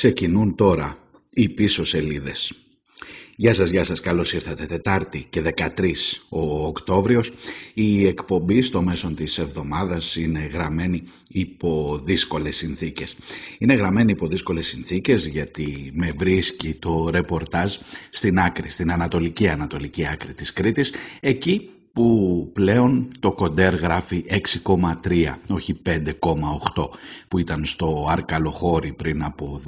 Ξεκινούν τώρα οι πίσω σελίδες. Γεια σας, γεια σας, καλώς ήρθατε. Τετάρτη και 13 ο Οκτώβριος. Η εκπομπή στο μέσο της εβδομάδας είναι γραμμένη υπό δύσκολες συνθήκες. Είναι γραμμένη υπό δύσκολες συνθήκες γιατί με βρίσκει το ρεπορτάζ στην άκρη, στην ανατολική ανατολική άκρη της Κρήτης, εκεί που πλέον το κοντέρ γράφει 6,3 όχι 5,8 που ήταν στο Αρκαλοχώρι πριν από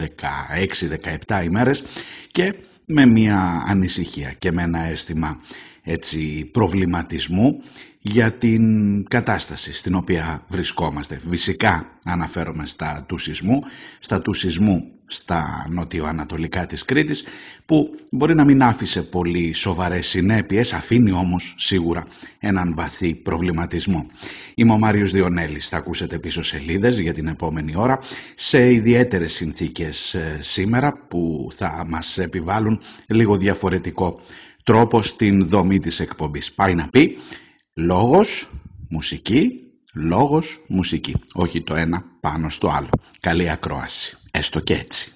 16-17 ημέρες και με μια ανησυχία και με ένα αίσθημα έτσι προβληματισμού για την κατάσταση στην οποία βρισκόμαστε. Φυσικά αναφέρομαι στα του σεισμού, στα του σεισμού στα νοτιοανατολικά της Κρήτης που μπορεί να μην άφησε πολύ σοβαρές συνέπειες, αφήνει όμως σίγουρα έναν βαθύ προβληματισμό. Είμαι ο Μάριος Διονέλης, θα ακούσετε πίσω σελίδες για την επόμενη ώρα σε ιδιαίτερες συνθήκες ε, σήμερα που θα μας επιβάλλουν λίγο διαφορετικό τρόπο στην δομή της εκπομπής. Πάει να πει λόγος, μουσική, λόγος, μουσική. Όχι το ένα πάνω στο άλλο. Καλή ακρόαση. Έστω και έτσι.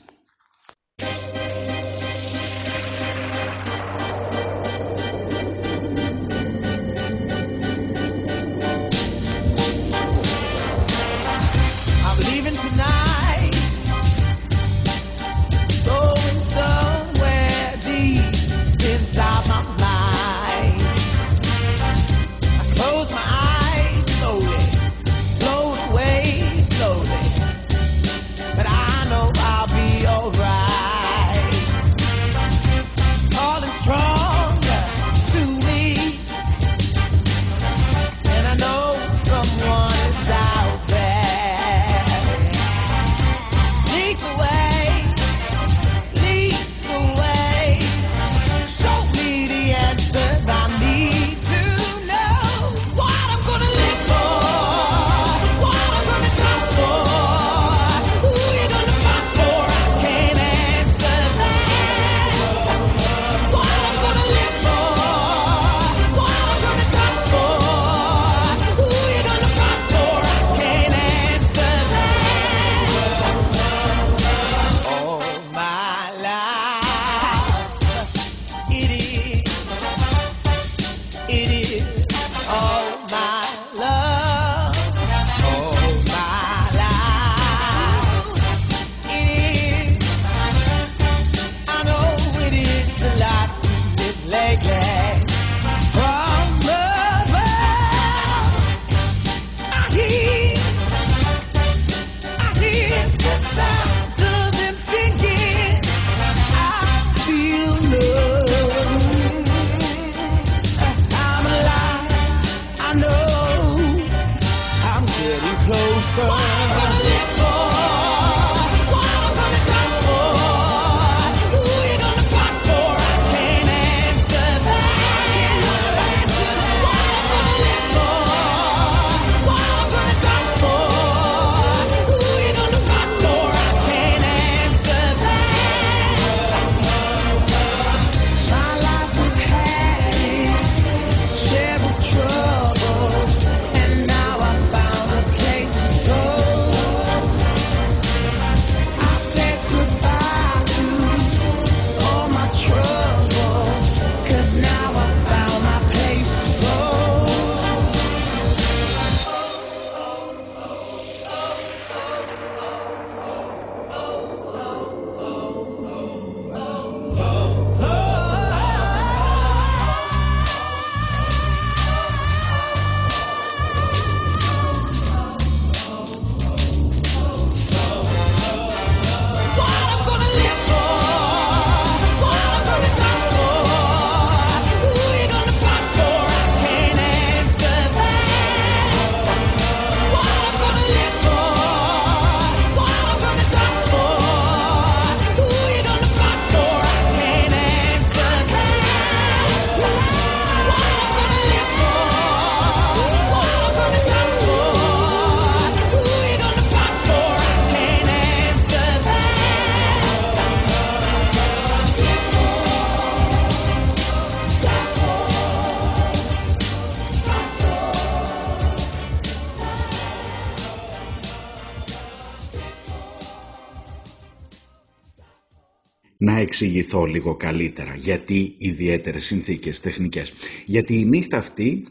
Εξηγηθώ λίγο καλύτερα γιατί ιδιαίτερες συνθήκες τεχνικές. Γιατί η νύχτα αυτή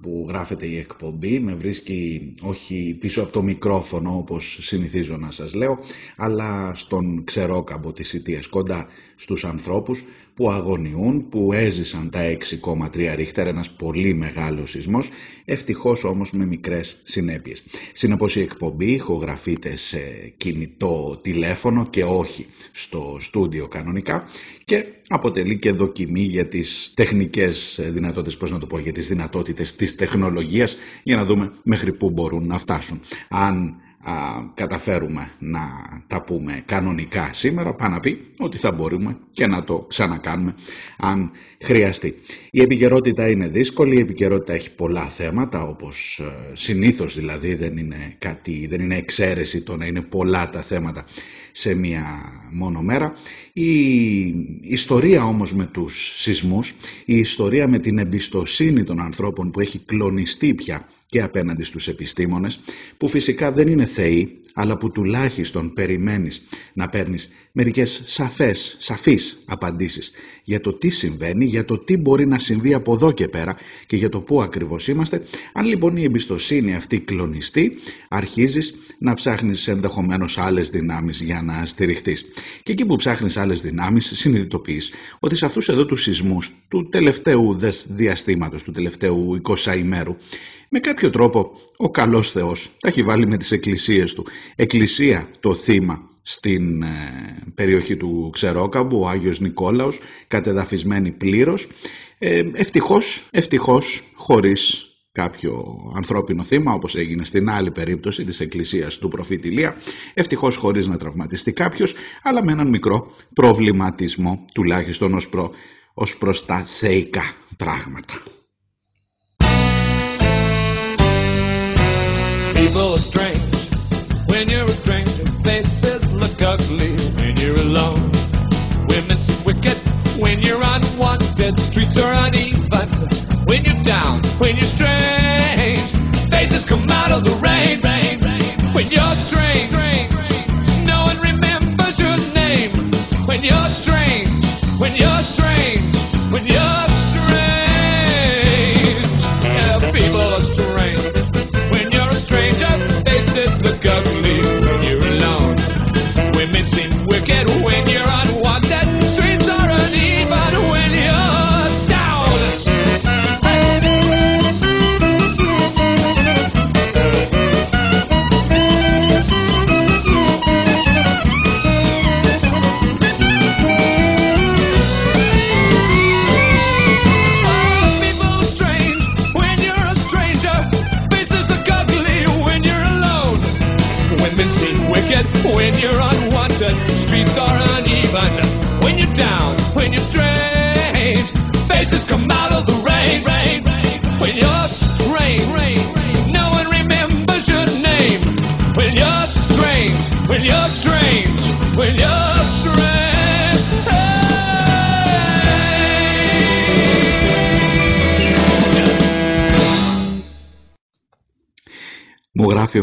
που γράφεται η εκπομπή με βρίσκει όχι πίσω από το μικρόφωνο όπως συνηθίζω να σας λέω αλλά στον ξερόκαμπο της Ιτίας κοντά στους ανθρώπους που αγωνιούν, που έζησαν τα 6,3 ρίχτερ, ένας πολύ μεγάλος σεισμός, ευτυχώς όμως με μικρές συνέπειες. Συνεπώς η εκπομπή ηχογραφείται σε κινητό τηλέφωνο και όχι στο στούντιο κανονικά και αποτελεί και δοκιμή για τις τεχνικές δυνατότητες, πώς να το πω, για τις δυνατότητες της τεχνολογίας για να δούμε μέχρι πού μπορούν να φτάσουν. Αν α, καταφέρουμε να τα πούμε κανονικά σήμερα, πάνω να πει ότι θα μπορούμε και να το ξανακάνουμε αν χρειαστεί. Η επικαιρότητα είναι δύσκολη, η επικαιρότητα έχει πολλά θέματα, όπως ε, συνήθως δηλαδή δεν είναι, κάτι, δεν είναι εξαίρεση το να είναι πολλά τα θέματα σε μία μόνο μέρα. Η ιστορία όμως με τους σεισμούς, η ιστορία με την εμπιστοσύνη των ανθρώπων που έχει κλονιστεί πια και απέναντι στους επιστήμονες, που φυσικά δεν είναι θεοί, αλλά που τουλάχιστον περιμένεις να παίρνεις μερικές σαφές, σαφείς απαντήσεις για το τι συμβαίνει, για το τι μπορεί να συμβεί από εδώ και πέρα και για το πού ακριβώς είμαστε. Αν λοιπόν η εμπιστοσύνη αυτή κλονιστεί, αρχίζεις να ψάχνεις ενδεχομένως άλλες δυνάμεις για να στηριχτείς. Και εκεί που ψάχνεις άλλες δυνάμεις συνειδητοποιείς ότι σε αυτούς εδώ τους σεισμούς του τελευταίου διαστήματος, του τελευταίου 20 ημέρου, με κάποιο τρόπο ο καλός Θεός τα έχει βάλει με τις εκκλησίες του. Εκκλησία το θύμα στην ε, περιοχή του Ξερόκαμπου, ο Άγιος Νικόλαος, κατεδαφισμένη πλήρως. Ε, ευτυχώς, ευτυχώς, χωρίς κάποιο ανθρώπινο θύμα όπως έγινε στην άλλη περίπτωση της εκκλησίας του προφήτη Λία ευτυχώς χωρίς να τραυματιστεί κάποιος αλλά με έναν μικρό προβληματισμό τουλάχιστον ως, προ, ως προς τα θεϊκά πράγματα. People are strange when you're a stranger. Faces look ugly when you're alone. Women seem wicked when you're unwanted. Streets are uneven when you're down, when you're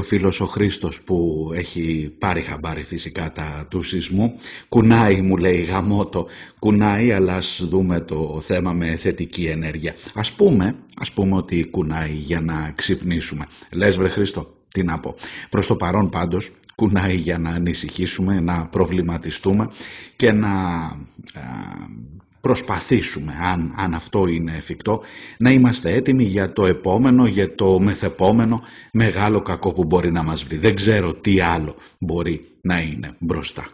φίλος ο Χρήστος που έχει πάρει χαμπάρι φυσικά τα του σεισμού. Κουνάει μου λέει γαμότο, κουνάει αλλά ας δούμε το θέμα με θετική ενέργεια. Ας πούμε, ας πούμε ότι κουνάει για να ξυπνήσουμε. Λες βρε Χρήστο, τι να πω. Προς το παρόν πάντως κουνάει για να ανησυχήσουμε, να προβληματιστούμε και να προσπαθήσουμε, αν, αν αυτό είναι εφικτό, να είμαστε έτοιμοι για το επόμενο, για το μεθεπόμενο μεγάλο κακό που μπορεί να μας βρει. Δεν ξέρω τι άλλο μπορεί να είναι μπροστά.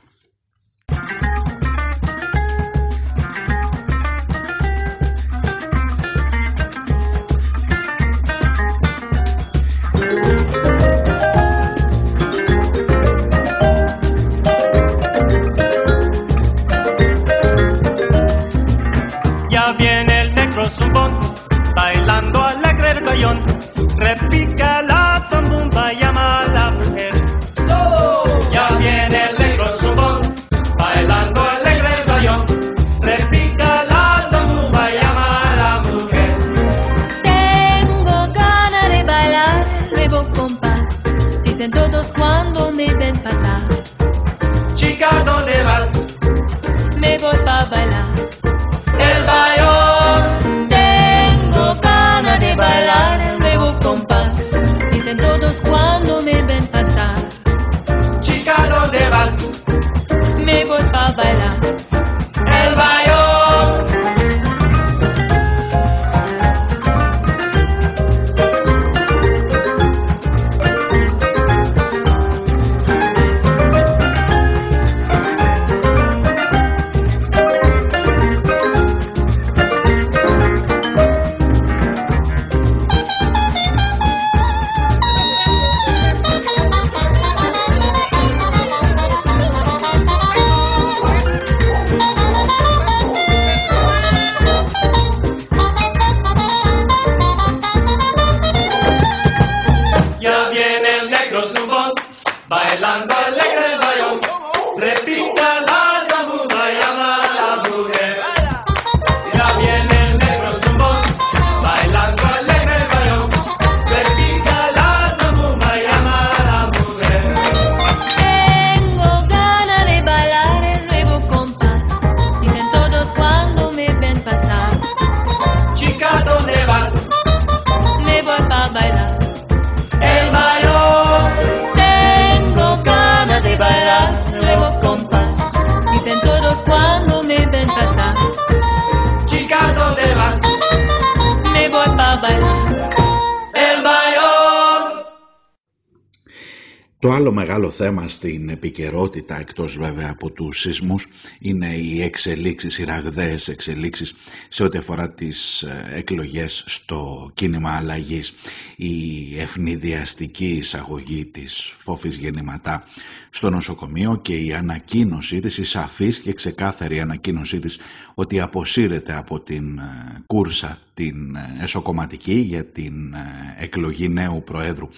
Μεγάλο θέμα στην επικαιρότητα, εκτός βέβαια από τους σεισμούς, είναι οι εξελίξεις, οι ραγδαίες εξελίξεις σε ό,τι αφορά τις ε, εκλογές στο κίνημα αλλαγής. Η ευνηδιαστική εισαγωγή της φόφης γεννηματά στο νοσοκομείο και η ανακοίνωσή της, η σαφής και ξεκάθαρη ανακοίνωσή της ότι αποσύρεται από την ε, κούρσα την ε, εσωκομματική για την εκλογή νέου Προέδρου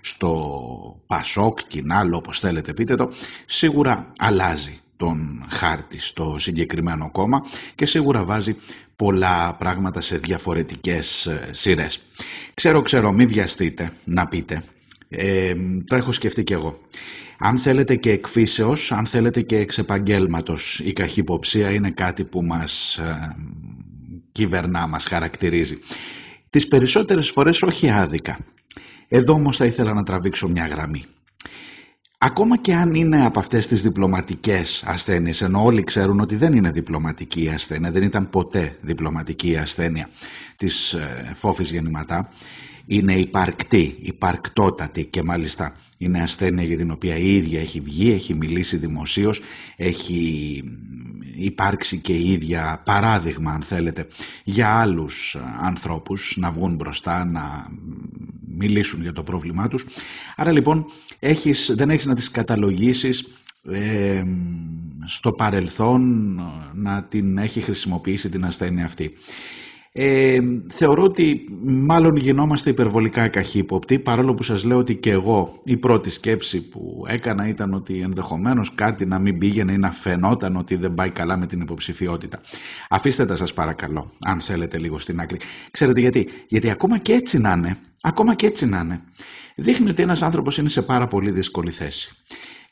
στο Πασόκ, Κινάλ, όπως θέλετε πείτε το, σίγουρα αλλάζει τον χάρτη στο συγκεκριμένο κόμμα και σίγουρα βάζει πολλά πράγματα σε διαφορετικές ε, σειρές. Ξέρω, ξέρω, μην βιαστείτε να πείτε. Ε, το έχω σκεφτεί κι εγώ. Αν θέλετε και εκφύσεως, αν θέλετε και εξ επαγγέλματος, η καχυποψία είναι κάτι που μας ε, κυβερνά, μας χαρακτηρίζει. Τις περισσότερες φορές όχι άδικα. Εδώ όμως θα ήθελα να τραβήξω μια γραμμή. Ακόμα και αν είναι από αυτές τις διπλωματικές ασθένειες, ενώ όλοι ξέρουν ότι δεν είναι διπλωματική η ασθένεια, δεν ήταν ποτέ διπλωματική η ασθένεια της ε, φόφης γεννηματά, είναι υπαρκτή, υπαρκτότατη και μάλιστα είναι ασθένεια για την οποία η ίδια έχει βγει, έχει μιλήσει δημοσίως, έχει υπάρξει και η ίδια παράδειγμα αν θέλετε για άλλους ανθρώπους να βγουν μπροστά, να μιλήσουν για το πρόβλημά τους. Άρα λοιπόν έχεις, δεν έχεις να τις καταλογίσεις ε, στο παρελθόν να την έχει χρησιμοποιήσει την ασθένεια αυτή. Ε, θεωρώ ότι μάλλον γινόμαστε υπερβολικά καχύποπτοι παρόλο που σας λέω ότι και εγώ η πρώτη σκέψη που έκανα ήταν ότι ενδεχομένως κάτι να μην πήγαινε ή να φαινόταν ότι δεν πάει καλά με την υποψηφιότητα. Αφήστε τα σας παρακαλώ αν θέλετε λίγο στην άκρη. Ξέρετε γιατί, γιατί ακόμα και έτσι να είναι, ακόμα και έτσι να είναι, δείχνει ότι ένας άνθρωπος είναι σε πάρα πολύ δύσκολη θέση.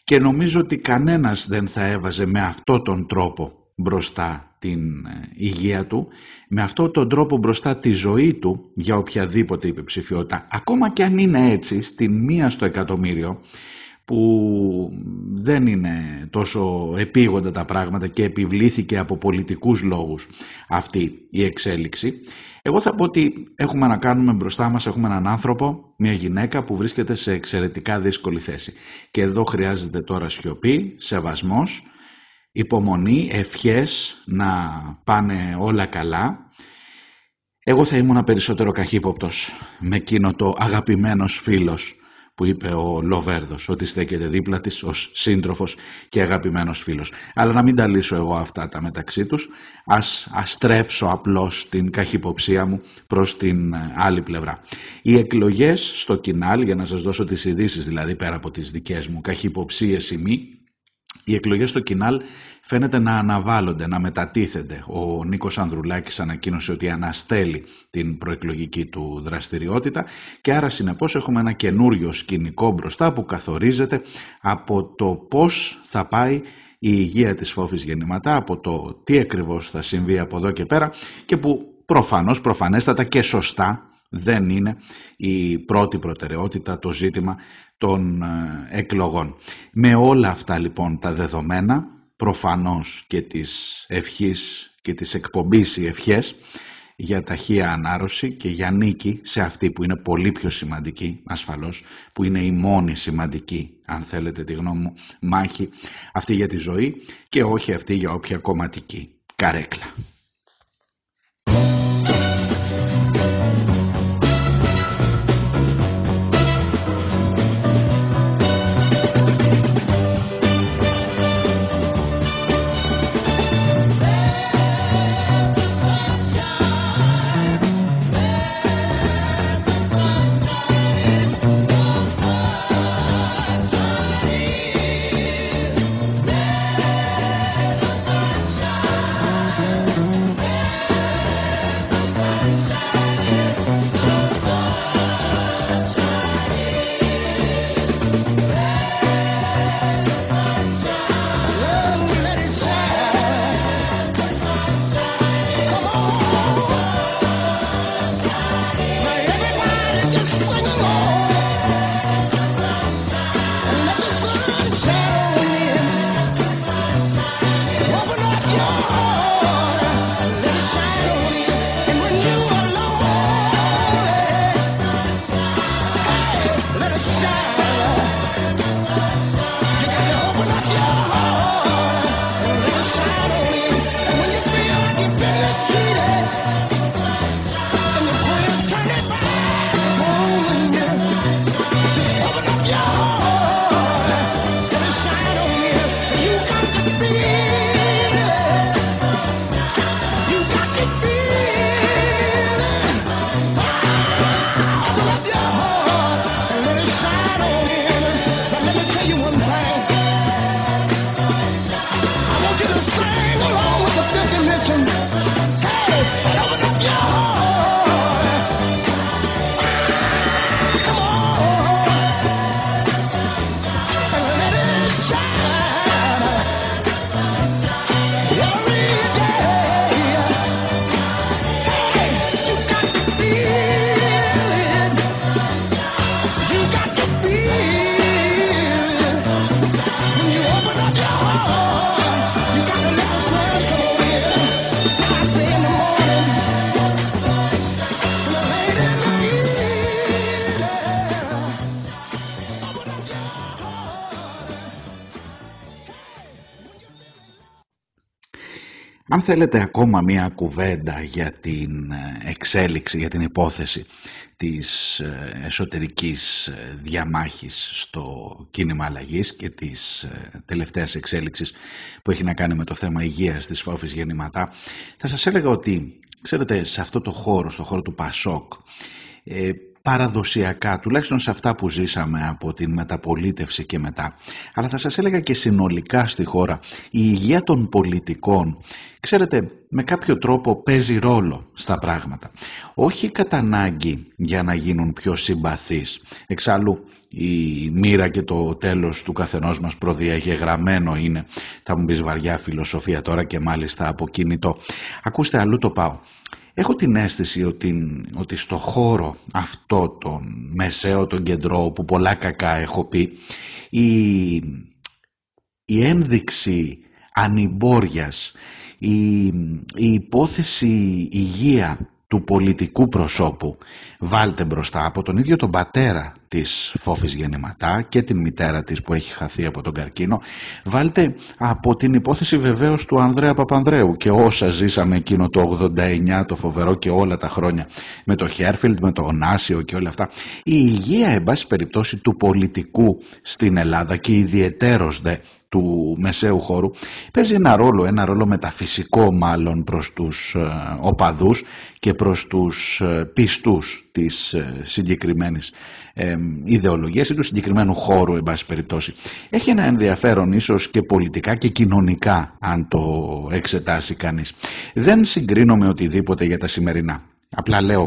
Και νομίζω ότι κανένας δεν θα έβαζε με αυτόν τον τρόπο μπροστά την ε, υγεία του, με αυτόν τον τρόπο μπροστά τη ζωή του για οποιαδήποτε υποψηφιότητα. Ακόμα και αν είναι έτσι, στην μία στο εκατομμύριο, που δεν είναι τόσο επίγοντα τα πράγματα και επιβλήθηκε από πολιτικούς λόγους αυτή η εξέλιξη. Εγώ θα πω ότι έχουμε να κάνουμε μπροστά μας, έχουμε έναν άνθρωπο, μια γυναίκα που βρίσκεται σε εξαιρετικά δύσκολη θέση. Και εδώ χρειάζεται τώρα σιωπή, σεβασμός, υπομονή, ευχές να πάνε όλα καλά. Εγώ θα ήμουν περισσότερο καχύποπτος με εκείνο το αγαπημένος φίλος που είπε ο Λοβέρδος ότι στέκεται δίπλα της ως σύντροφος και αγαπημένος φίλος. Αλλά να μην τα λύσω εγώ αυτά τα μεταξύ τους, ας αστρέψω απλώς την καχυποψία μου προς την ε, άλλη πλευρά. Οι εκλογές στο κοινάλ, για να σας δώσω τις ειδήσεις δηλαδή πέρα από τις δικές μου καχυποψίες ή μη, οι εκλογές στο Κινάλ φαίνεται να αναβάλλονται, να μετατίθενται. Ο Νίκος Ανδρουλάκης ανακοίνωσε ότι αναστέλει την προεκλογική του δραστηριότητα και άρα συνεπώς έχουμε ένα καινούριο σκηνικό μπροστά που καθορίζεται από το πώς θα πάει η υγεία της φόφης γεννηματά, από το τι ακριβώς θα συμβεί από εδώ και πέρα και που προφανώς, προφανέστατα και σωστά δεν είναι η πρώτη προτεραιότητα το ζήτημα των ε, εκλογών. Με όλα αυτά λοιπόν τα δεδομένα, προφανώς και της ευχής και της εκπομπής οι ευχές, για ταχεία ανάρρωση και για νίκη σε αυτή που είναι πολύ πιο σημαντική ασφαλώς, που είναι η μόνη σημαντική, αν θέλετε τη γνώμη μου, μάχη αυτή για τη ζωή και όχι αυτή για όποια κομματική καρέκλα. Αν θέλετε ακόμα μία κουβέντα για την ε, εξέλιξη, για την υπόθεση της ε, εσωτερικής ε, διαμάχης στο κίνημα αλλαγής και της τελευταίας εξέλιξης που έχει να κάνει με το θέμα υγείας της φόφης γεννηματά, θα σας έλεγα ότι, ξέρετε, σε αυτό το χώρο, στο χώρο του Πασόκ, παραδοσιακά, τουλάχιστον σε αυτά που ζήσαμε από την μεταπολίτευση και μετά, αλλά θα σας έλεγα και συνολικά στη χώρα, η υγεία των πολιτικών, ξέρετε, με κάποιο τρόπο παίζει ρόλο στα πράγματα. Όχι κατά ανάγκη για να γίνουν πιο συμπαθείς. Εξάλλου η μοίρα και το τέλος του καθενός μας προδιαγεγραμμένο είναι, θα μου πεις βαριά φιλοσοφία τώρα και μάλιστα από κινητό. Ακούστε αλλού το πάω. Έχω την αίσθηση ότι, ότι στο χώρο αυτό τον μεσαίο, τον κεντρό που πολλά κακά έχω πει η, η ένδειξη ανυμπόριας, η, η υπόθεση υγεία του πολιτικού προσώπου βάλτε μπροστά από τον ίδιο τον πατέρα της Φόφης Γεννηματά και την μητέρα της που έχει χαθεί από τον καρκίνο βάλτε από την υπόθεση βεβαίως του Ανδρέα Παπανδρέου και όσα ζήσαμε εκείνο το 89 το φοβερό και όλα τα χρόνια με το Χέρφιλντ, με το Ωνάσιο και όλα αυτά. Η υγεία εν πάση περιπτώσει του πολιτικού στην Ελλάδα και ιδιαιτέρως δε του μεσαίου χώρου παίζει ένα ρόλο, ένα ρόλο μεταφυσικό μάλλον προς τους ε, οπαδούς και προς τους ε, πιστούς της ε, συγκεκριμένης ιδεολογίας ή του συγκεκριμένου χώρου εν πάση περιπτώσει. Έχει ένα ενδιαφέρον ίσως και πολιτικά και κοινωνικά αν το εξετάσει κανείς. Δεν συγκρίνω με οτιδήποτε για τα σημερινά. Απλά λέω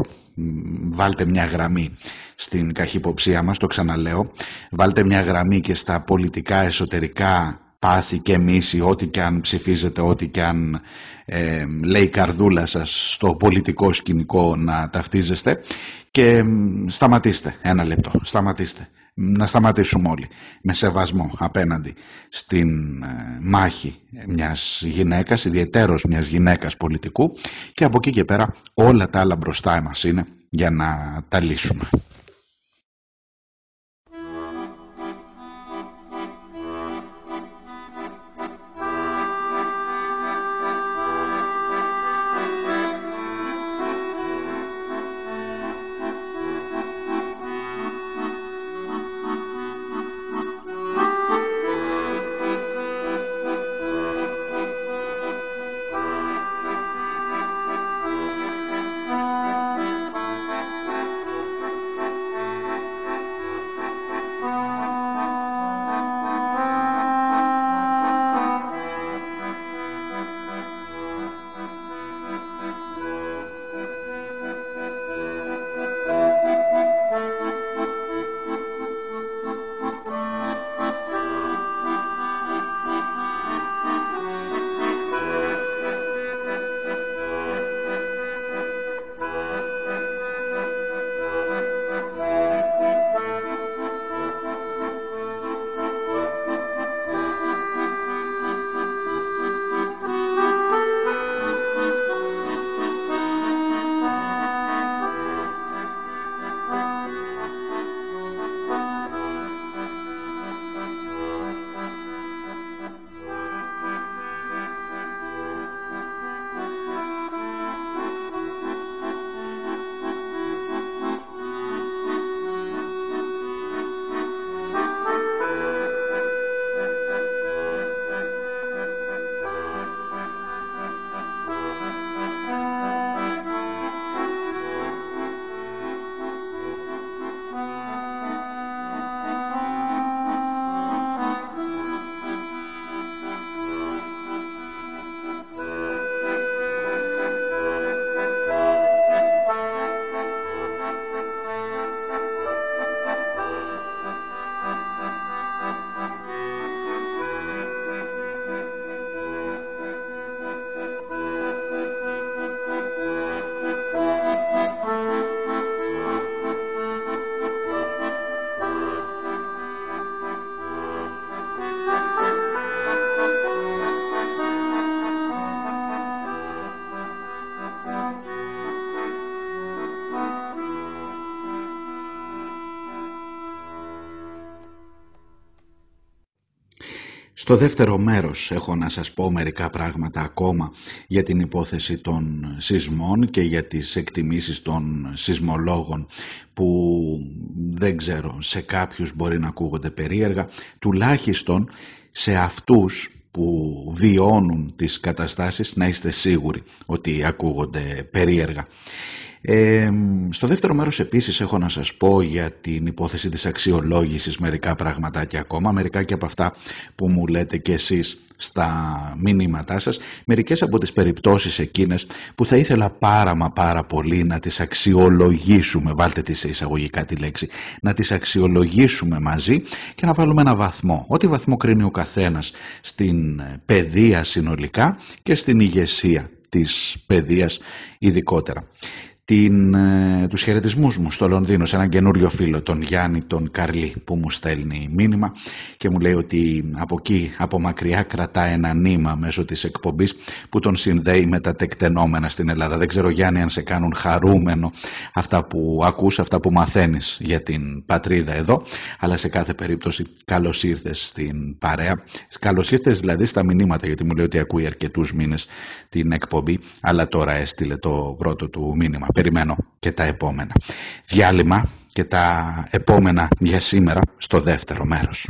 βάλτε μια γραμμή στην καχυποψία μας, το ξαναλέω. Βάλτε μια γραμμή και στα πολιτικά εσωτερικά πάθη και μίση, ό,τι και αν ψηφίζετε, ό,τι και αν ε, λέει η καρδούλα σας στο πολιτικό σκηνικό να ταυτίζεστε και σταματήστε ένα λεπτό, σταματήστε. Να σταματήσουμε όλοι με σεβασμό απέναντι στην ε, μάχη μιας γυναίκας, ιδιαιτέρως μιας γυναίκας πολιτικού και από εκεί και πέρα όλα τα άλλα μπροστά μας είναι για να τα λύσουμε. Στο δεύτερο μέρος έχω να σας πω μερικά πράγματα ακόμα για την υπόθεση των σεισμών και για τις εκτιμήσεις των σεισμολόγων που δεν ξέρω σε κάποιους μπορεί να ακούγονται περίεργα τουλάχιστον σε αυτούς που βιώνουν τις καταστάσεις να είστε σίγουροι ότι ακούγονται περίεργα. Ε, στο δεύτερο μέρος επίσης έχω να σας πω για την υπόθεση της αξιολόγησης μερικά πραγματάκια ακόμα, μερικά και από αυτά που μου λέτε και εσείς στα μηνύματά σας, μερικές από τις περιπτώσεις εκείνες που θα ήθελα πάρα μα πάρα πολύ να τις αξιολογήσουμε, βάλτε τη σε εισαγωγικά τη λέξη, να τις αξιολογήσουμε μαζί και να βάλουμε ένα βαθμό. Ό,τι βαθμό κρίνει ο καθένας στην παιδεία συνολικά και στην ηγεσία της παιδείας ειδικότερα την, ε, τους χαιρετισμούς μου στο Λονδίνο σε έναν καινούριο φίλο, τον Γιάννη τον Καρλή που μου στέλνει μήνυμα και μου λέει ότι από εκεί, από μακριά κρατά ένα νήμα μέσω της εκπομπής που τον συνδέει με τα τεκτενόμενα στην Ελλάδα. Δεν ξέρω Γιάννη αν σε κάνουν χαρούμενο αυτά που ακούς, αυτά που μαθαίνεις για την πατρίδα εδώ, αλλά σε κάθε περίπτωση καλώς ήρθες στην παρέα. Καλώς ήρθες δηλαδή στα μηνύματα γιατί μου λέει ότι ακούει αρκετούς μήνες την εκπομπή, αλλά τώρα έστειλε το πρώτο του μήνυμα περιμένω και τα επόμενα. Διάλειμμα και τα επόμενα για σήμερα στο δεύτερο μέρος.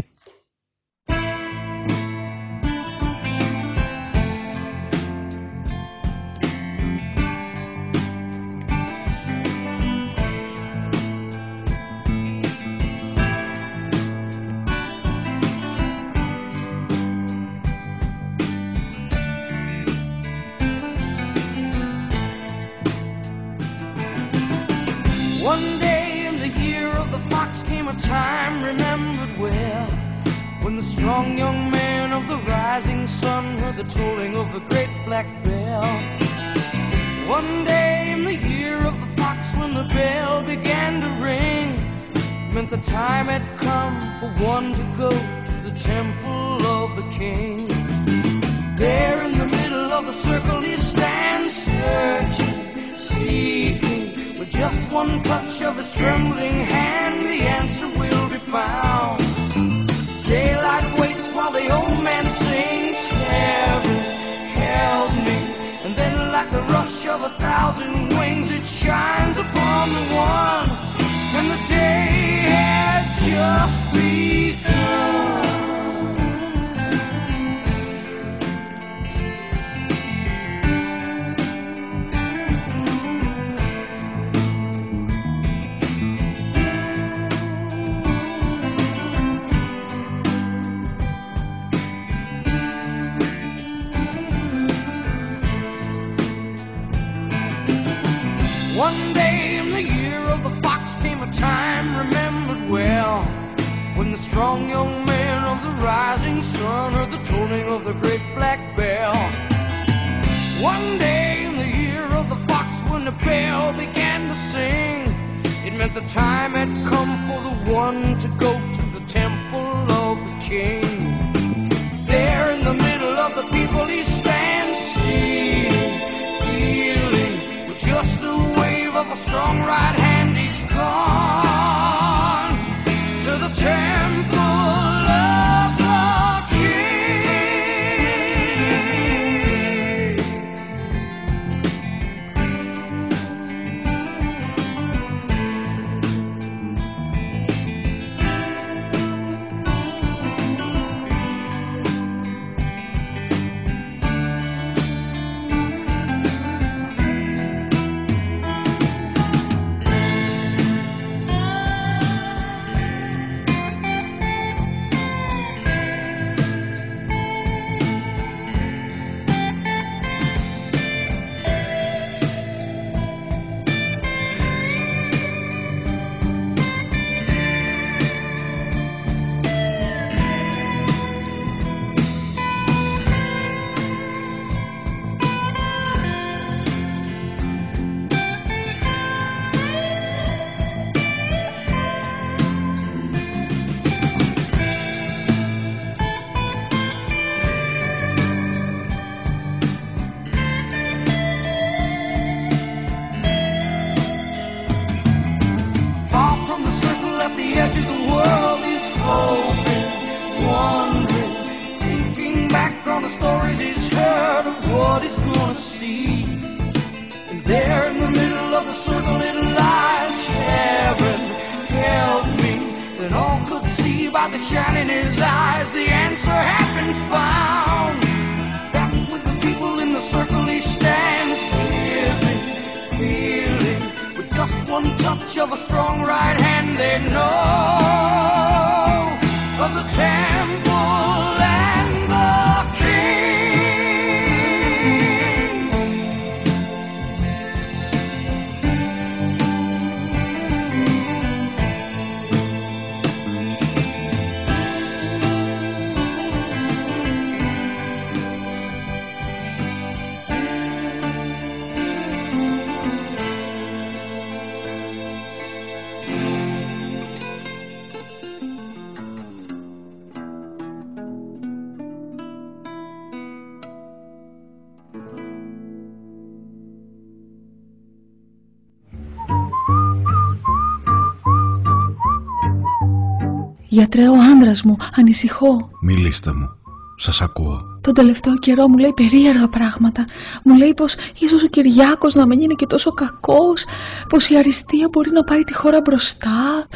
Γιατρέ, ο άντρας μου, ανησυχώ. Μιλήστε μου. Σας ακούω. Τον τελευταίο καιρό μου λέει περίεργα πράγματα. Μου λέει πως ίσως ο Κυριάκος να μην είναι και τόσο κακός, πως η αριστεία μπορεί να πάρει τη χώρα μπροστά.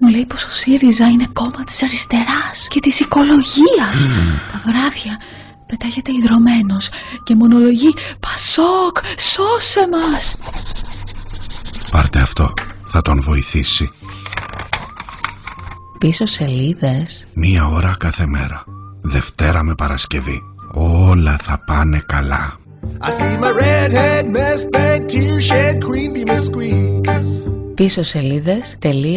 Μου λέει πως ο ΣΥΡΙΖΑ είναι κόμμα της αριστεράς και της οικολογίας. Τα βράδια πετάγεται ιδρωμένος και μονολογεί «Πασόκ, σώσε μας!» Πάρτε αυτό. Θα τον βοηθήσει. Πίσω σελίδες. Μία ώρα κάθε μέρα. Δευτέρα με Παρασκευή. Όλα θα πάνε καλά. I see my redhead mess bag tear shed queen be Miss Squeeze. Πίσω σελίδες.gr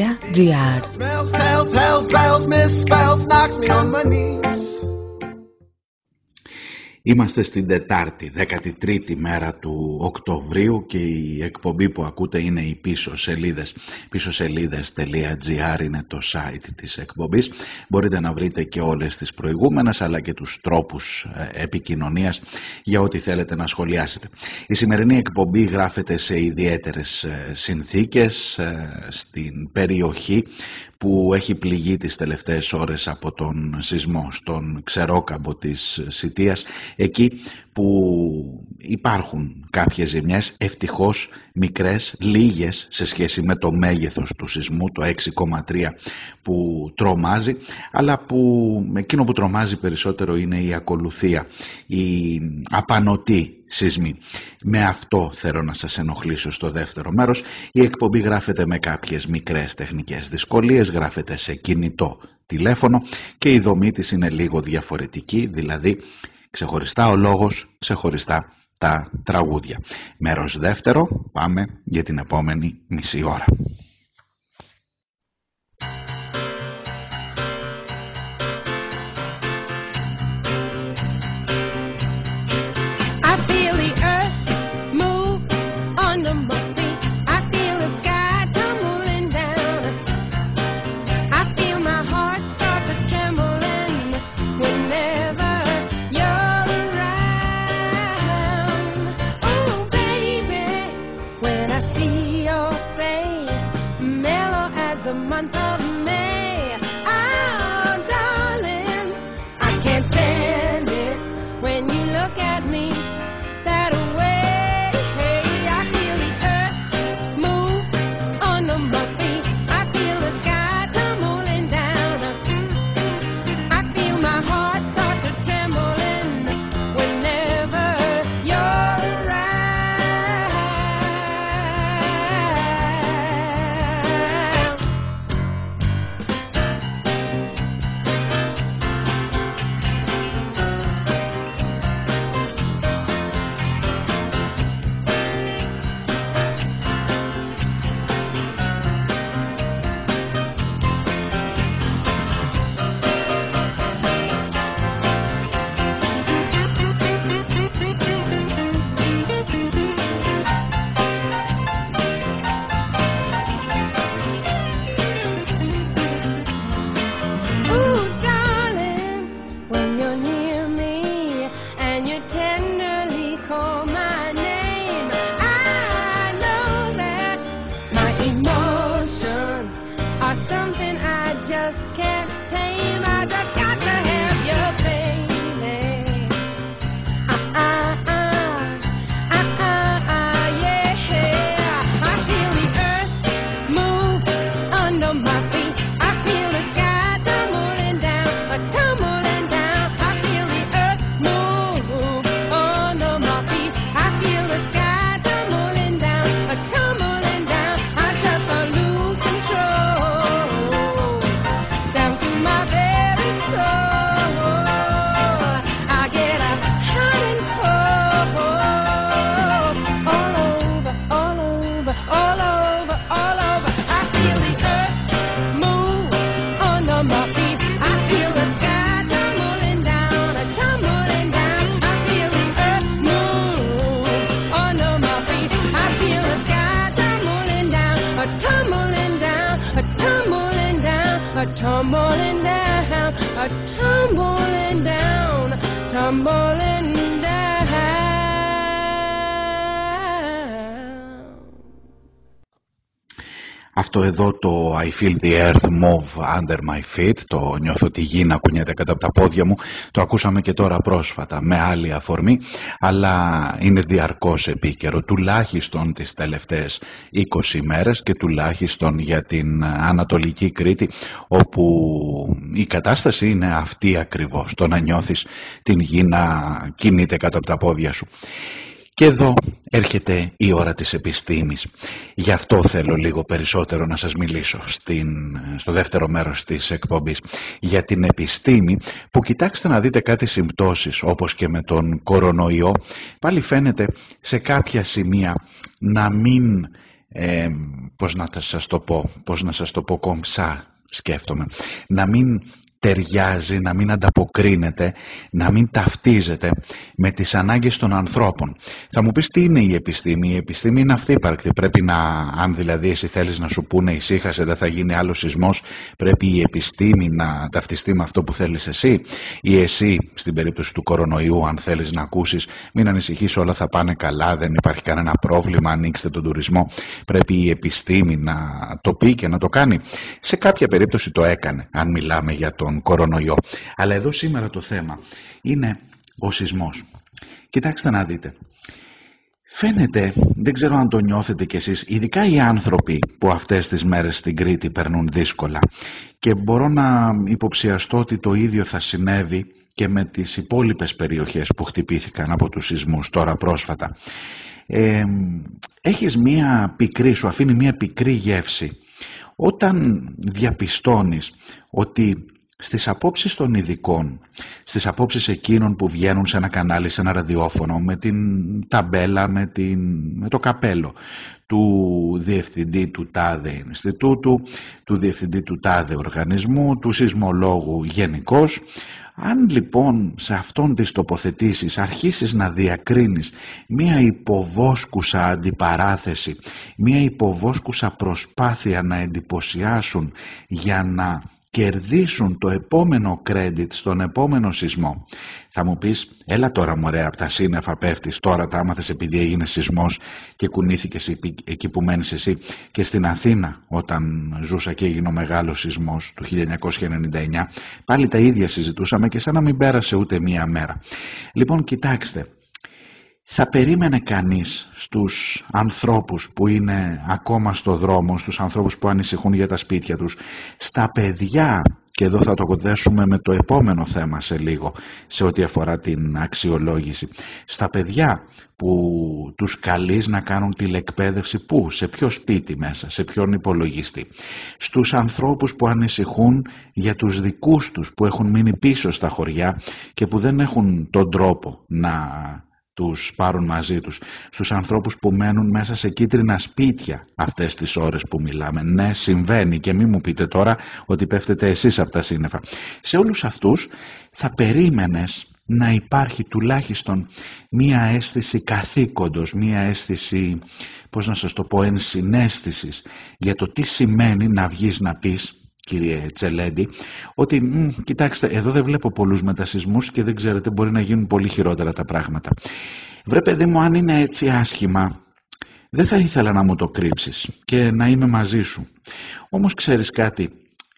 Είμαστε στην Τετάρτη, 13η μέρα του Οκτωβρίου και η εκπομπή που ακούτε είναι οι πίσω σελίδες. Πίσω σελίδες.gr είναι το site της εκπομπής. Μπορείτε να βρείτε και όλες τις προηγούμενες αλλά και τους τρόπους ε, επικοινωνίας για ό,τι θέλετε να σχολιάσετε. Η σημερινή εκπομπή γράφεται σε ιδιαίτερες ε, συνθήκες ε, στην περιοχή που έχει πληγεί τις τελευταίες ώρες από τον σεισμό στον ξερόκαμπο της Σιτίας εκεί που υπάρχουν κάποιες ζημιές ευτυχώς μικρές, λίγες σε σχέση με το μέγεθος του σεισμού το 6,3 που τρομάζει αλλά που εκείνο που τρομάζει περισσότερο είναι η ακολουθία η απανοτή σεισμοί. Με αυτό θέλω να σας ενοχλήσω στο δεύτερο μέρος. Η εκπομπή γράφεται με κάποιες μικρές τεχνικές δυσκολίες, γράφεται σε κινητό τηλέφωνο και η δομή της είναι λίγο διαφορετική, δηλαδή ξεχωριστά ο λόγος, ξεχωριστά τα τραγούδια. Μέρος δεύτερο, πάμε για την επόμενη μισή ώρα. Feel the earth move under my feet, το νιώθω τη γη να κουνιέται κάτω από τα πόδια μου, το ακούσαμε και τώρα πρόσφατα με άλλη αφορμή, αλλά είναι διαρκώς επίκαιρο, τουλάχιστον τις τελευταίες 20 μέρες και τουλάχιστον για την Ανατολική Κρήτη, όπου η κατάσταση είναι αυτή ακριβώς, το να νιώθεις την γη να κινείται κάτω από τα πόδια σου. Και εδώ έρχεται η ώρα της επιστήμης. Γι' αυτό θέλω λίγο περισσότερο να σας μιλήσω στην, στο δεύτερο μέρος της εκπομπής. Για την επιστήμη που κοιτάξτε να δείτε κάτι συμπτώσεις όπως και με τον κορονοϊό. Πάλι φαίνεται σε κάποια σημεία να μην, ε, πώς να σας το πω, πώς να σας το πω κομψά σκέφτομαι, να μην ταιριάζει, να μην ανταποκρίνεται, να μην ταυτίζεται με τις ανάγκες των ανθρώπων. Θα μου πεις τι είναι η επιστήμη. Η επιστήμη είναι αυτή υπαρκτή. Πρέπει να, αν δηλαδή εσύ θέλεις να σου πούνε ησύχασε, δεν θα γίνει άλλος σεισμός, πρέπει η επιστήμη να ταυτιστεί με αυτό που θέλεις εσύ. Ή εσύ, στην περίπτωση του κορονοϊού, αν θέλεις να ακούσεις, μην ανησυχείς, όλα θα πάνε καλά, δεν υπάρχει κανένα πρόβλημα, ανοίξτε τον τουρισμό. Πρέπει η επιστήμη να το πει και να το κάνει. Σε κάποια περίπτωση το έκανε, αν μιλάμε για τον κορονοϊό. Αλλά εδώ σήμερα το θέμα είναι ο σεισμός. Κοιτάξτε να δείτε. Φαίνεται, δεν ξέρω αν το νιώθετε κι εσείς, ειδικά οι άνθρωποι που αυτές τις μέρες στην Κρήτη περνούν δύσκολα και μπορώ να υποψιαστώ ότι το ίδιο θα συνέβη και με τις υπόλοιπες περιοχές που χτυπήθηκαν από τους σεισμούς τώρα πρόσφατα. Ε, έχεις μία πικρή, σου αφήνει μία πικρή γεύση όταν διαπιστώνεις ότι στις απόψεις των ειδικών, στις απόψεις εκείνων που βγαίνουν σε ένα κανάλι, σε ένα ραδιόφωνο, με την ταμπέλα, με, την, με το καπέλο του διευθυντή του ΤΑΔΕ Ινστιτούτου, του διευθυντή του ΤΑΔΕ Οργανισμού, του σεισμολόγου γενικώς. Αν λοιπόν σε αυτόν τις τοποθετήσεις αρχίσεις να διακρίνεις μία υποβόσκουσα αντιπαράθεση, μία υποβόσκουσα προσπάθεια να εντυπωσιάσουν για να κερδίσουν το επόμενο credit στον επόμενο σεισμό. Θα μου πεις, έλα τώρα μωρέ από τα σύννεφα πέφτεις, τώρα τα άμαθες επειδή έγινε σεισμός και κουνήθηκες εκεί που μένεις εσύ και στην Αθήνα όταν ζούσα και έγινε ο μεγάλος σεισμός του 1999 πάλι τα ίδια συζητούσαμε και σαν να μην πέρασε ούτε μία μέρα. Λοιπόν κοιτάξτε, θα περίμενε κανείς στους ανθρώπους που είναι ακόμα στο δρόμο, στους ανθρώπους που ανησυχούν για τα σπίτια τους, στα παιδιά, και εδώ θα το κοντέσουμε με το επόμενο θέμα σε λίγο, σε ό,τι αφορά την αξιολόγηση, στα παιδιά που τους καλείς να κάνουν τηλεκπαίδευση πού, σε ποιο σπίτι μέσα, σε ποιον υπολογιστή, στους ανθρώπους που ανησυχούν για τους δικούς τους που έχουν μείνει πίσω στα χωριά και που δεν έχουν τον τρόπο να τους πάρουν μαζί τους, στους ανθρώπους που μένουν μέσα σε κίτρινα σπίτια αυτές τις ώρες που μιλάμε. Ναι, συμβαίνει και μη μου πείτε τώρα ότι πέφτετε εσείς από τα σύννεφα. Σε όλους αυτούς θα περίμενες να υπάρχει τουλάχιστον μία αίσθηση καθήκοντος, μία αίσθηση, πώς να σας το πω, ενσυναίσθησης για το τι σημαίνει να βγεις να πεις κύριε Τσελέντη, ότι μ, κοιτάξτε, εδώ δεν βλέπω πολλούς μετασυσμούς και δεν ξέρετε μπορεί να γίνουν πολύ χειρότερα τα πράγματα. Βρε παιδί μου, αν είναι έτσι άσχημα, δεν θα ήθελα να μου το κρύψεις και να είμαι μαζί σου. Όμως ξέρεις κάτι,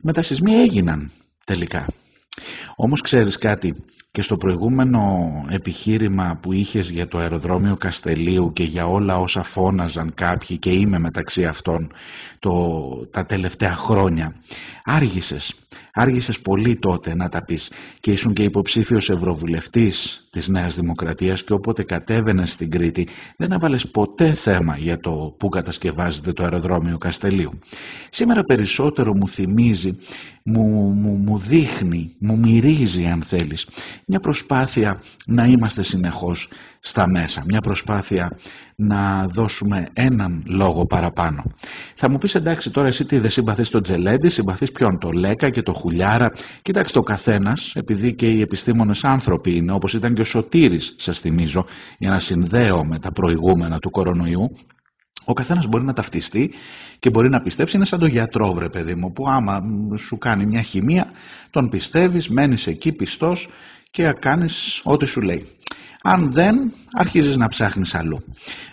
μετασυσμοί έγιναν τελικά. Όμως ξέρεις κάτι, και στο προηγούμενο επιχείρημα που είχες για το αεροδρόμιο Καστελίου και για όλα όσα φώναζαν κάποιοι και είμαι μεταξύ αυτών το, τα τελευταία χρόνια, άργησες. Άργησες πολύ τότε να τα πεις και ήσουν και υποψήφιος ευρωβουλευτής της Νέας Δημοκρατίας και όποτε κατέβαινες στην Κρήτη δεν έβαλες ποτέ θέμα για το που κατασκευάζεται το αεροδρόμιο Καστελίου. Σήμερα περισσότερο μου θυμίζει, μου, μου, μου δείχνει, μου μυρίζει αν θέλεις μια προσπάθεια να είμαστε συνεχώς στα μέσα, μια προσπάθεια να δώσουμε έναν λόγο παραπάνω. Θα μου πεις εντάξει τώρα εσύ τι δεν συμπαθείς τον Τζελέντη, συμπαθείς ποιον, το Λέκα και το Χουλιάρα. Κοιτάξτε ο καθένας, επειδή και οι επιστήμονες άνθρωποι είναι, όπως ήταν και ο Σωτήρης σας θυμίζω, για να συνδέω με τα προηγούμενα του κορονοϊού, ο καθένας μπορεί να ταυτιστεί και μπορεί να πιστέψει, είναι σαν το γιατρό βρε παιδί μου, που άμα σου κάνει μια χημεία, τον πιστεύεις, μένεις εκεί πιστός και κάνεις ό,τι σου λέει. Αν δεν, αρχίζεις να ψάχνεις αλλού.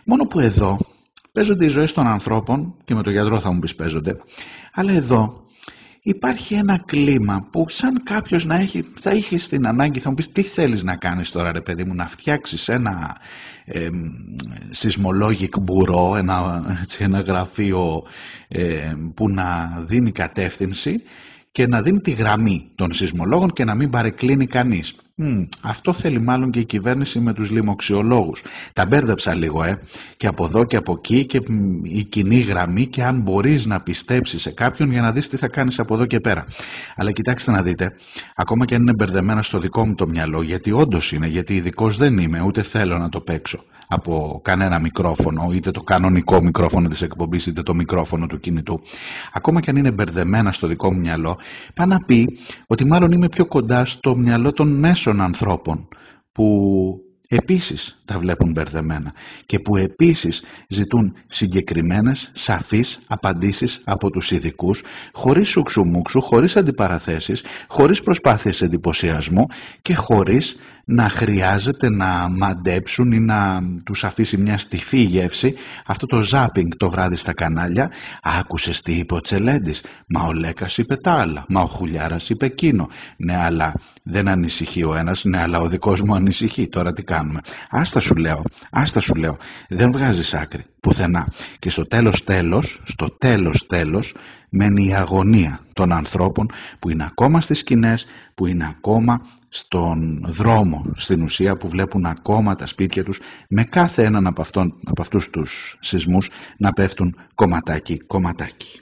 Μόνο που εδώ παίζονται οι ζωές των ανθρώπων και με το γιατρό θα μου πεις παίζονται, αλλά εδώ υπάρχει ένα κλίμα που σαν κάποιος να έχει, θα είχε στην ανάγκη, θα μου πεις τι θέλεις να κάνεις τώρα ρε παιδί μου, να φτιάξεις ένα ε, sismologic bureau, ένα, έτσι, ένα γραφείο που να δίνει κατεύθυνση και να δίνει τη γραμμή των σεισμολόγων και να μην παρεκκλίνει κανείς. Αυτό θέλει μάλλον και η κυβέρνηση με τους λοιμοξιολόγους. Τα μπέρδεψα λίγο, ε. Και από εδώ και από εκεί και η κοινή γραμμή και αν μπορείς να πιστέψεις σε κάποιον για να δεις τι θα κάνεις από εδώ και πέρα. Αλλά κοιτάξτε να δείτε, ακόμα και αν είναι μπερδεμένα στο δικό μου το μυαλό, γιατί όντως είναι, γιατί ειδικός δεν είμαι, ούτε θέλω να το παίξω από κανένα μικρόφωνο, είτε το κανονικό μικρόφωνο της εκπομπής, είτε το μικρόφωνο του κινητού. Ακόμα και αν είναι μπερδεμένα στο δικό μου μυαλό, πάει να πει ότι μάλλον είμαι πιο κοντά στο μυαλό των μέσων ανθρώπων που επίσης τα βλέπουν μπερδεμένα και που επίσης ζητούν συγκεκριμένες, σαφείς απαντήσεις από τους ειδικούς, χωρίς σουξουμούξου, χωρίς αντιπαραθέσεις, χωρίς προσπάθειες εντυπωσιασμού και χωρίς να χρειάζεται να μαντέψουν ή να τους αφήσει μια στιφή γεύση. Αυτό το ζάπινγκ το βράδυ στα κανάλια άκουσες τι είπε ο Τσελέντης; Μα ο Λέκας είπε τα άλλα μα ο Χουλιάρας είπε εκείνο ναι αλλά δεν ανησυχεί ο ένας ναι αλλά ο δικός μου ανησυχεί. Τώρα τι κάνουμε. Άστα σου λέω άστα σου λέω. Δεν βγάζεις άκρη πουθενά. Και στο τέλος τέλος στο τέλος τέλος μένει η αγωνία των ανθρώπων που είναι ακόμα στις σκηνές, που είναι ακόμα στον δρόμο στην ουσία που βλέπουν ακόμα τα σπίτια τους με κάθε έναν από, αυτόν, από αυτούς τους σεισμούς να πέφτουν κομματάκι κομματάκι.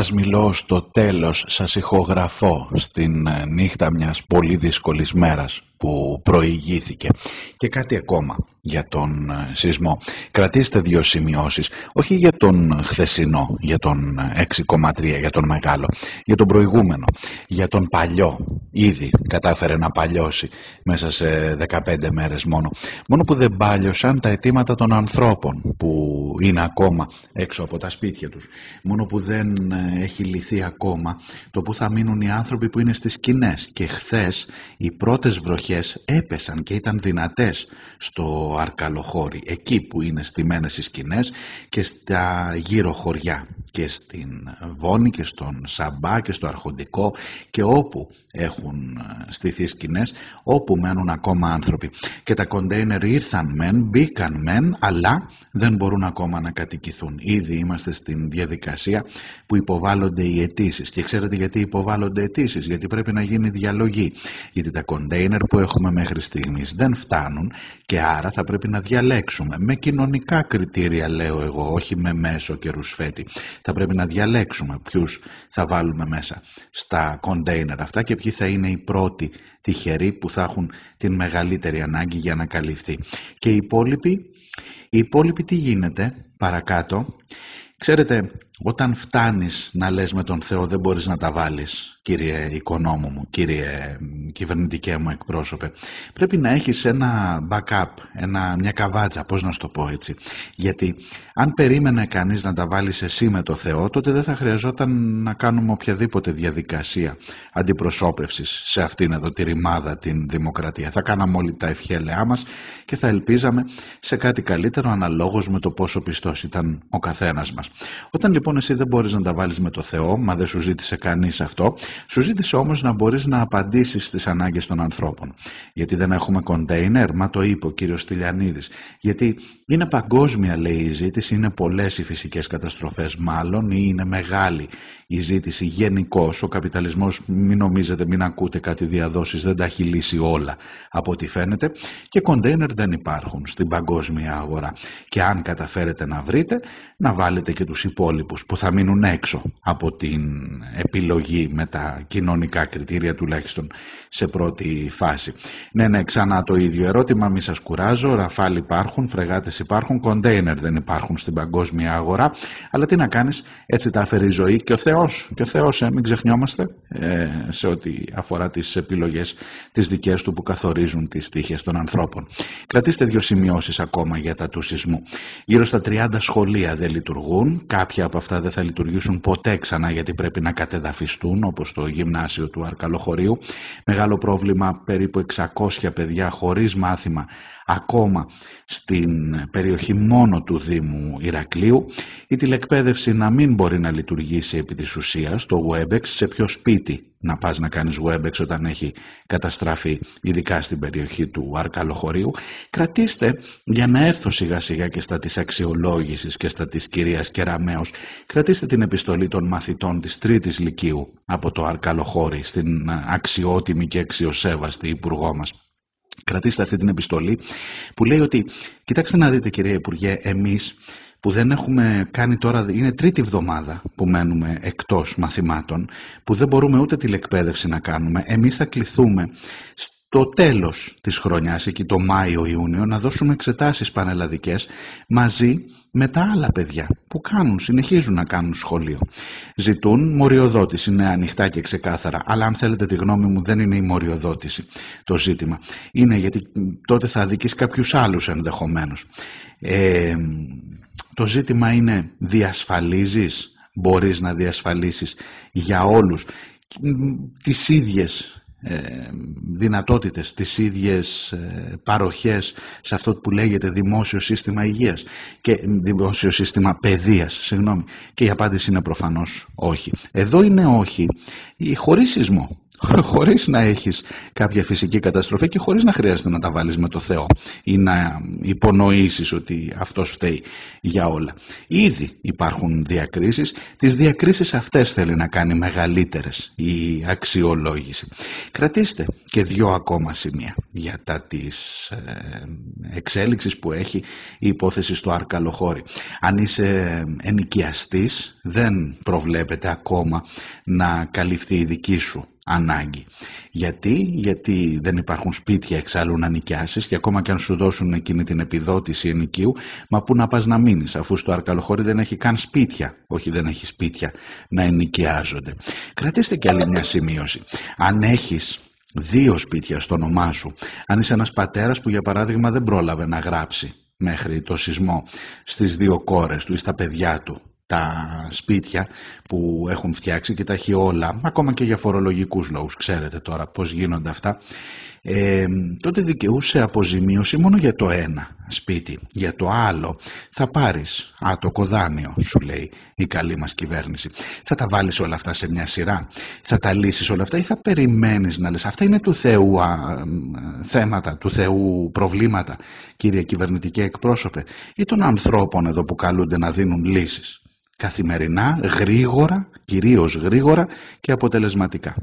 Σας μιλώ στο τέλος, σας ηχογραφώ στην ε, νύχτα μιας πολύ δύσκολης μέρας που προηγήθηκε Και κάτι ακόμα για τον ε, σεισμό. Κρατήστε δύο σημειώσεις, όχι για τον χθεσινό, για τον 6,3, για τον μεγάλο, για τον προηγούμενο, για τον παλιό. Ήδη κατάφερε να παλιώσει μέσα σε 15 μέρες μόνο. Μόνο που δεν πάλιωσαν τα αιτήματα των ανθρώπων που είναι ακόμα έξω από τα σπίτια τους. Μόνο που δεν ε, έχει λυθεί ακόμα το που θα μείνουν οι άνθρωποι που είναι στις σκηνές. Και χθες οι πρώτες βροχές έπεσαν και ήταν δυνατές στο Αρκαλοχώρι, εκεί που είναι στημένες οι σκηνές και στα γύρω χωριά και στην Βόνη και στον Σαμπά και στο Αρχοντικό και όπου έχουν ε, στηθεί σκηνές, όπου μένουν ακόμα άνθρωποι. Και τα κοντέινερ ήρθαν μεν, μπήκαν μεν, αλλά δεν μπορούν ακόμα να κατοικηθούν. Ήδη είμαστε στην διαδικασία που υποβάλλονται οι αιτήσεις. Και ξέρετε γιατί υποβάλλονται αιτήσεις, γιατί πρέπει να γίνει διαλογή. Γιατί τα κοντέινερ που έχουμε μέχρι στιγμής δεν φτάνουν και άρα θα πρέπει να διαλέξουμε. Με κοινωνικά κριτήρια λέω εγώ, όχι με μέσο και ρουσφέτη. Θα πρέπει να διαλέξουμε ποιους θα βάλουμε μέσα στα κοντέινερ αυτά και ποιοι θα είναι οι πρώτοι τυχεροί που θα έχουν την μεγαλύτερη ανάγκη για να καλυφθεί. Και οι υπόλοιποι, οι υπόλοιποι τι γίνεται παρακάτω; Ξέρετε, όταν φτάνεις να λες με τον Θεό δεν μπορείς να τα βάλεις κύριε οικονόμου μου, κύριε κυβερνητικέ μου εκπρόσωπε. Πρέπει να έχεις ένα backup, ένα, μια καβάτσα, πώς να σου το πω έτσι. Γιατί αν περίμενε κανείς να τα βάλεις εσύ με το Θεό, τότε δεν θα χρειαζόταν να κάνουμε οποιαδήποτε διαδικασία αντιπροσώπευσης σε αυτήν εδώ τη ρημάδα την δημοκρατία. Θα κάναμε όλοι τα ευχέλεά μας και θα ελπίζαμε σε κάτι καλύτερο αναλόγως με το πόσο πιστός ήταν ο καθένας μας. Όταν λοιπόν εσύ δεν μπορείς να τα βάλεις με το Θεό, μα δεν σου ζήτησε κανείς αυτό, σου ζήτησε όμως να μπορείς να απαντήσεις στις ανάγκες των ανθρώπων. Γιατί δεν έχουμε κοντέινερ, μα το είπε ο κύριος Τηλιανίδης. Γιατί είναι παγκόσμια λέει η ζήτηση, είναι πολλές οι φυσικές καταστροφές μάλλον ή είναι μεγάλη η ζήτηση γενικώς. Ο καπιταλισμός μην νομίζετε, μην ακούτε κάτι διαδόσεις, δεν τα έχει λύσει όλα από ό,τι φαίνεται και κοντέινερ δεν υπάρχουν στην παγκόσμια αγορά. Και αν καταφέρετε να βρείτε, να βάλετε και τους υπόλοιπους που θα μείνουν έξω από την επιλογή με τα κοινωνικά κριτήρια τουλάχιστον σε πρώτη φάση. Ναι, ναι, ξανά το ίδιο ερώτημα, μη σας κουράζω, ραφάλ υπάρχουν, φρεγάτες υπάρχουν, κοντέινερ δεν υπάρχουν στην παγκόσμια αγορά, αλλά τι να κάνεις, έτσι τα αφαιρεί η ζωή και ο Θεός, και ο Θεός, ε, μην ξεχνιόμαστε, ε, σε ό,τι αφορά τις επιλογές τις δικές του που καθορίζουν τις τύχες των ανθρώπων. Κρατήστε δύο σημειώσεις ακόμα για τα του σεισμού. Γύρω στα 30 σχολεία δεν λειτουργούν, κάποια από αυτά δεν θα λειτουργήσουν ποτέ ξανά γιατί πρέπει να κατεδαφιστούν όπως το γυμνάσιο του Αρκαλοχωρίου. Μεγάλο πρόβλημα περίπου 600 παιδιά χωρίς μάθημα ακόμα στην περιοχή μόνο του Δήμου Ηρακλείου. Η τηλεκπαίδευση να μην μπορεί να λειτουργήσει επί της ουσίας. Το WebEx σε ποιο σπίτι να πας να κάνεις WebEx όταν έχει καταστραφεί ειδικά στην περιοχή του Αρκαλοχωρίου. Κρατήστε για να έρθω σιγά σιγά και στα της αξιολόγησης και στα της κυρίας Κεραμέως. Κρατήστε την επιστολή των μαθητών της τρίτης λυκείου από το Αρκαλοχώρι στην αξιότιμη και αξιοσέβαστη υπουργό μας κρατήστε αυτή την επιστολή που λέει ότι κοιτάξτε να δείτε κυρία Υπουργέ εμείς που δεν έχουμε κάνει τώρα, είναι τρίτη εβδομάδα που μένουμε εκτός μαθημάτων, που δεν μπορούμε ούτε τηλεκπαίδευση να κάνουμε, εμείς θα κληθούμε στο τέλος της χρονιάς, εκεί το Μάιο-Ιούνιο, να δώσουμε εξετάσεις πανελλαδικές μαζί με τα άλλα παιδιά που κάνουν, συνεχίζουν να κάνουν σχολείο. Ζητούν μοριοδότηση, είναι ανοιχτά και ξεκάθαρα, αλλά αν θέλετε τη γνώμη μου δεν είναι η μοριοδότηση το ζήτημα. Είναι γιατί τότε θα αδικείς κάποιους άλλους ενδεχομένως. Ε, το ζήτημα είναι διασφαλίζεις, μπορείς να διασφαλίσεις για όλους τις ίδιες ε, δυνατότητες, τις ίδιες ε, παροχές σε αυτό που λέγεται δημόσιο σύστημα υγείας και δημόσιο σύστημα παιδείας, συγγνώμη. Και η απάντηση είναι προφανώς όχι. Εδώ είναι όχι χωρίς σεισμό. χωρίς να έχεις κάποια φυσική καταστροφή και χωρίς να χρειάζεται να τα βάλεις με το Θεό ή να υπονοήσεις ότι αυτός φταίει για όλα. Ήδη υπάρχουν διακρίσεις, τις διακρίσεις αυτές θέλει να κάνει μεγαλύτερες η αξιολόγηση. Κρατήστε και δυο ακόμα σημεία για τα της ε, εξέλιξης που έχει η υπόθεση στο Αρκαλοχώρι. Αν είσαι ενοικιαστής δεν προβλέπεται ακόμα να καλυφθεί η δική σου ανάγκη. Γιατί, γιατί δεν υπάρχουν σπίτια εξάλλου να νοικιάσεις και ακόμα και αν σου δώσουν εκείνη την επιδότηση ενοικίου, μα πού να πας να μείνεις αφού στο Αρκαλοχώρι δεν έχει καν σπίτια, όχι δεν έχει σπίτια να ενοικιάζονται. Κρατήστε και άλλη μια σημείωση. Αν έχεις δύο σπίτια στο όνομά σου, αν είσαι ένας πατέρας που για παράδειγμα δεν πρόλαβε να γράψει μέχρι το σεισμό στις δύο κόρες του ή στα παιδιά του τα σπίτια που έχουν φτιάξει και τα έχει όλα, ακόμα και για φορολογικούς λόγους, ξέρετε τώρα πώς γίνονται αυτά, ε, τότε δικαιούσε αποζημίωση μόνο για το ένα σπίτι. Για το άλλο θα πάρεις α, το κοδάνιο, σου λέει η καλή μας κυβέρνηση. Θα τα βάλεις όλα αυτά σε μια σειρά, θα τα λύσεις όλα αυτά ή θα περιμένεις να λες. Αυτά είναι του Θεού α, θέματα, του Θεού προβλήματα, κύριε κυβερνητική εκπρόσωπε, ή των ανθρώπων εδώ που καλούνται να δίνουν λύσεις καθημερινά, γρήγορα, κυρίως γρήγορα και αποτελεσματικά.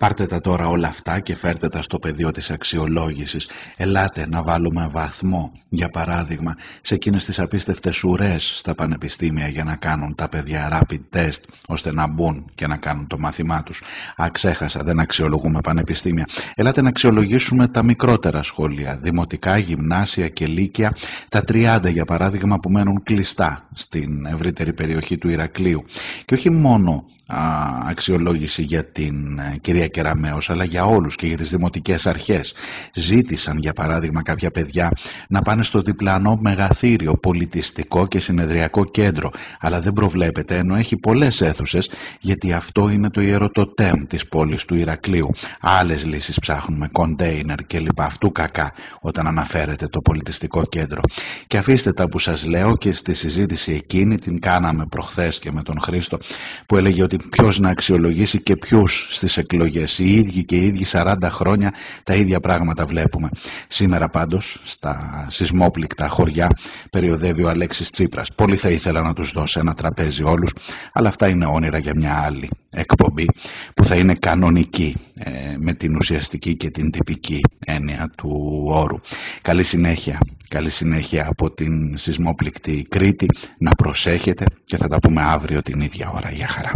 Πάρτε τα τώρα όλα αυτά και φέρτε τα στο πεδίο της αξιολόγησης. Ελάτε να βάλουμε βαθμό, για παράδειγμα, σε εκείνες τις απίστευτες ουρές στα πανεπιστήμια για να κάνουν τα παιδιά rapid test, ώστε να μπουν και να κάνουν το μάθημά τους. Αξέχασα, δεν αξιολογούμε πανεπιστήμια. Ελάτε να αξιολογήσουμε τα μικρότερα σχολεία, δημοτικά, γυμνάσια και λύκεια, τα 30 για παράδειγμα που μένουν κλειστά στην ευρύτερη περιοχή του Ηρακλείου. Και όχι μόνο αξιολόγηση για την ε, κυρία Κεραμέως αλλά για όλους και για τις δημοτικές αρχές. Ζήτησαν για παράδειγμα κάποια παιδιά να πάνε στο διπλανό μεγαθύριο πολιτιστικό και συνεδριακό κέντρο αλλά δεν προβλέπεται ενώ έχει πολλές αίθουσες γιατί αυτό είναι το ιεροτοτέμ της πόλης του Ηρακλείου. Άλλες λύσεις ψάχνουμε, κοντέινερ κλπ. Αυτού κακά όταν αναφέρεται το πολιτιστικό κέντρο. Και αφήστε τα που σας λέω και στη συζήτηση εκείνη την κάναμε προχθές και με τον Χρήστο που έλεγε ότι ποιος να αξιολογήσει και ποιους στις εκλογές. Οι ίδιοι και οι ίδιοι 40 χρόνια τα ίδια πράγματα βλέπουμε. Σήμερα πάντως στα σεισμόπληκτα χωριά περιοδεύει ο Αλέξης Τσίπρας. Πολύ θα ήθελα να τους δώσω ένα τραπέζι όλους, αλλά αυτά είναι όνειρα για μια άλλη εκπομπή που θα είναι κανονική ε, με την ουσιαστική και την τυπική έννοια του όρου. Καλή συνέχεια, καλή συνέχεια από την σεισμόπληκτη Κρήτη. Να προσέχετε και θα τα πούμε αύριο την ίδια ώρα. Για χαρά.